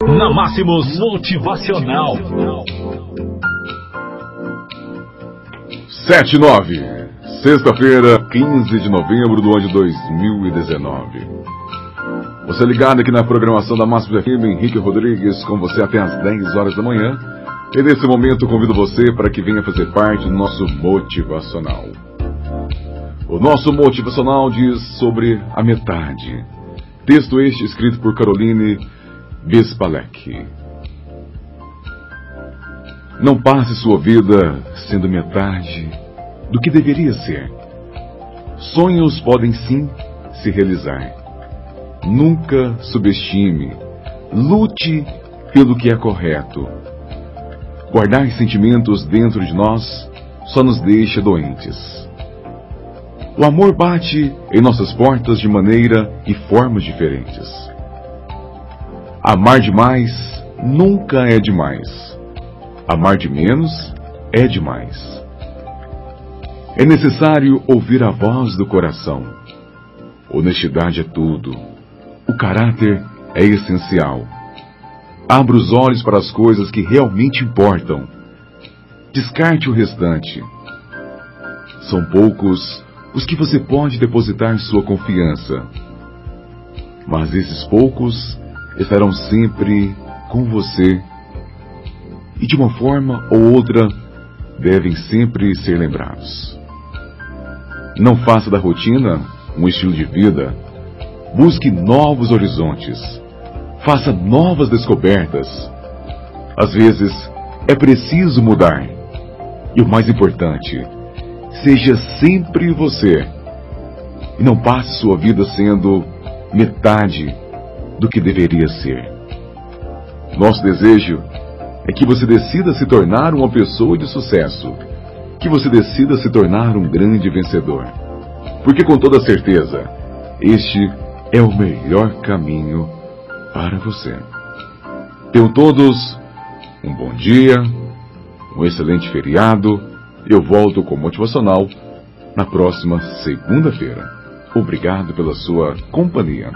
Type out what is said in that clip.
Na Máximos Motivacional. 79. Sexta-feira, 15 de novembro do ano de 2019. Você ligado aqui na programação da Máximos FM, Henrique Rodrigues, com você até às 10 horas da manhã. E nesse momento convido você para que venha fazer parte do nosso motivacional. O nosso motivacional diz sobre a metade. Texto este escrito por Caroline Bespalek. Não passe sua vida sendo metade do que deveria ser. Sonhos podem sim se realizar. Nunca subestime. Lute pelo que é correto. Guardar sentimentos dentro de nós só nos deixa doentes. O amor bate em nossas portas de maneira e formas diferentes. Amar demais nunca é demais. Amar de menos é demais. É necessário ouvir a voz do coração. Honestidade é tudo. O caráter é essencial. Abra os olhos para as coisas que realmente importam. Descarte o restante. São poucos os que você pode depositar sua confiança. Mas esses poucos estarão sempre com você e de uma forma ou outra devem sempre ser lembrados. Não faça da rotina um estilo de vida. Busque novos horizontes. Faça novas descobertas. Às vezes é preciso mudar. E o mais importante, seja sempre você. E não passe sua vida sendo metade do que deveria ser. Nosso desejo é que você decida se tornar uma pessoa de sucesso, que você decida se tornar um grande vencedor. Porque com toda certeza, este é o melhor caminho para você. Tenham todos um bom dia, um excelente feriado. Eu volto com o motivacional na próxima segunda-feira. Obrigado pela sua companhia.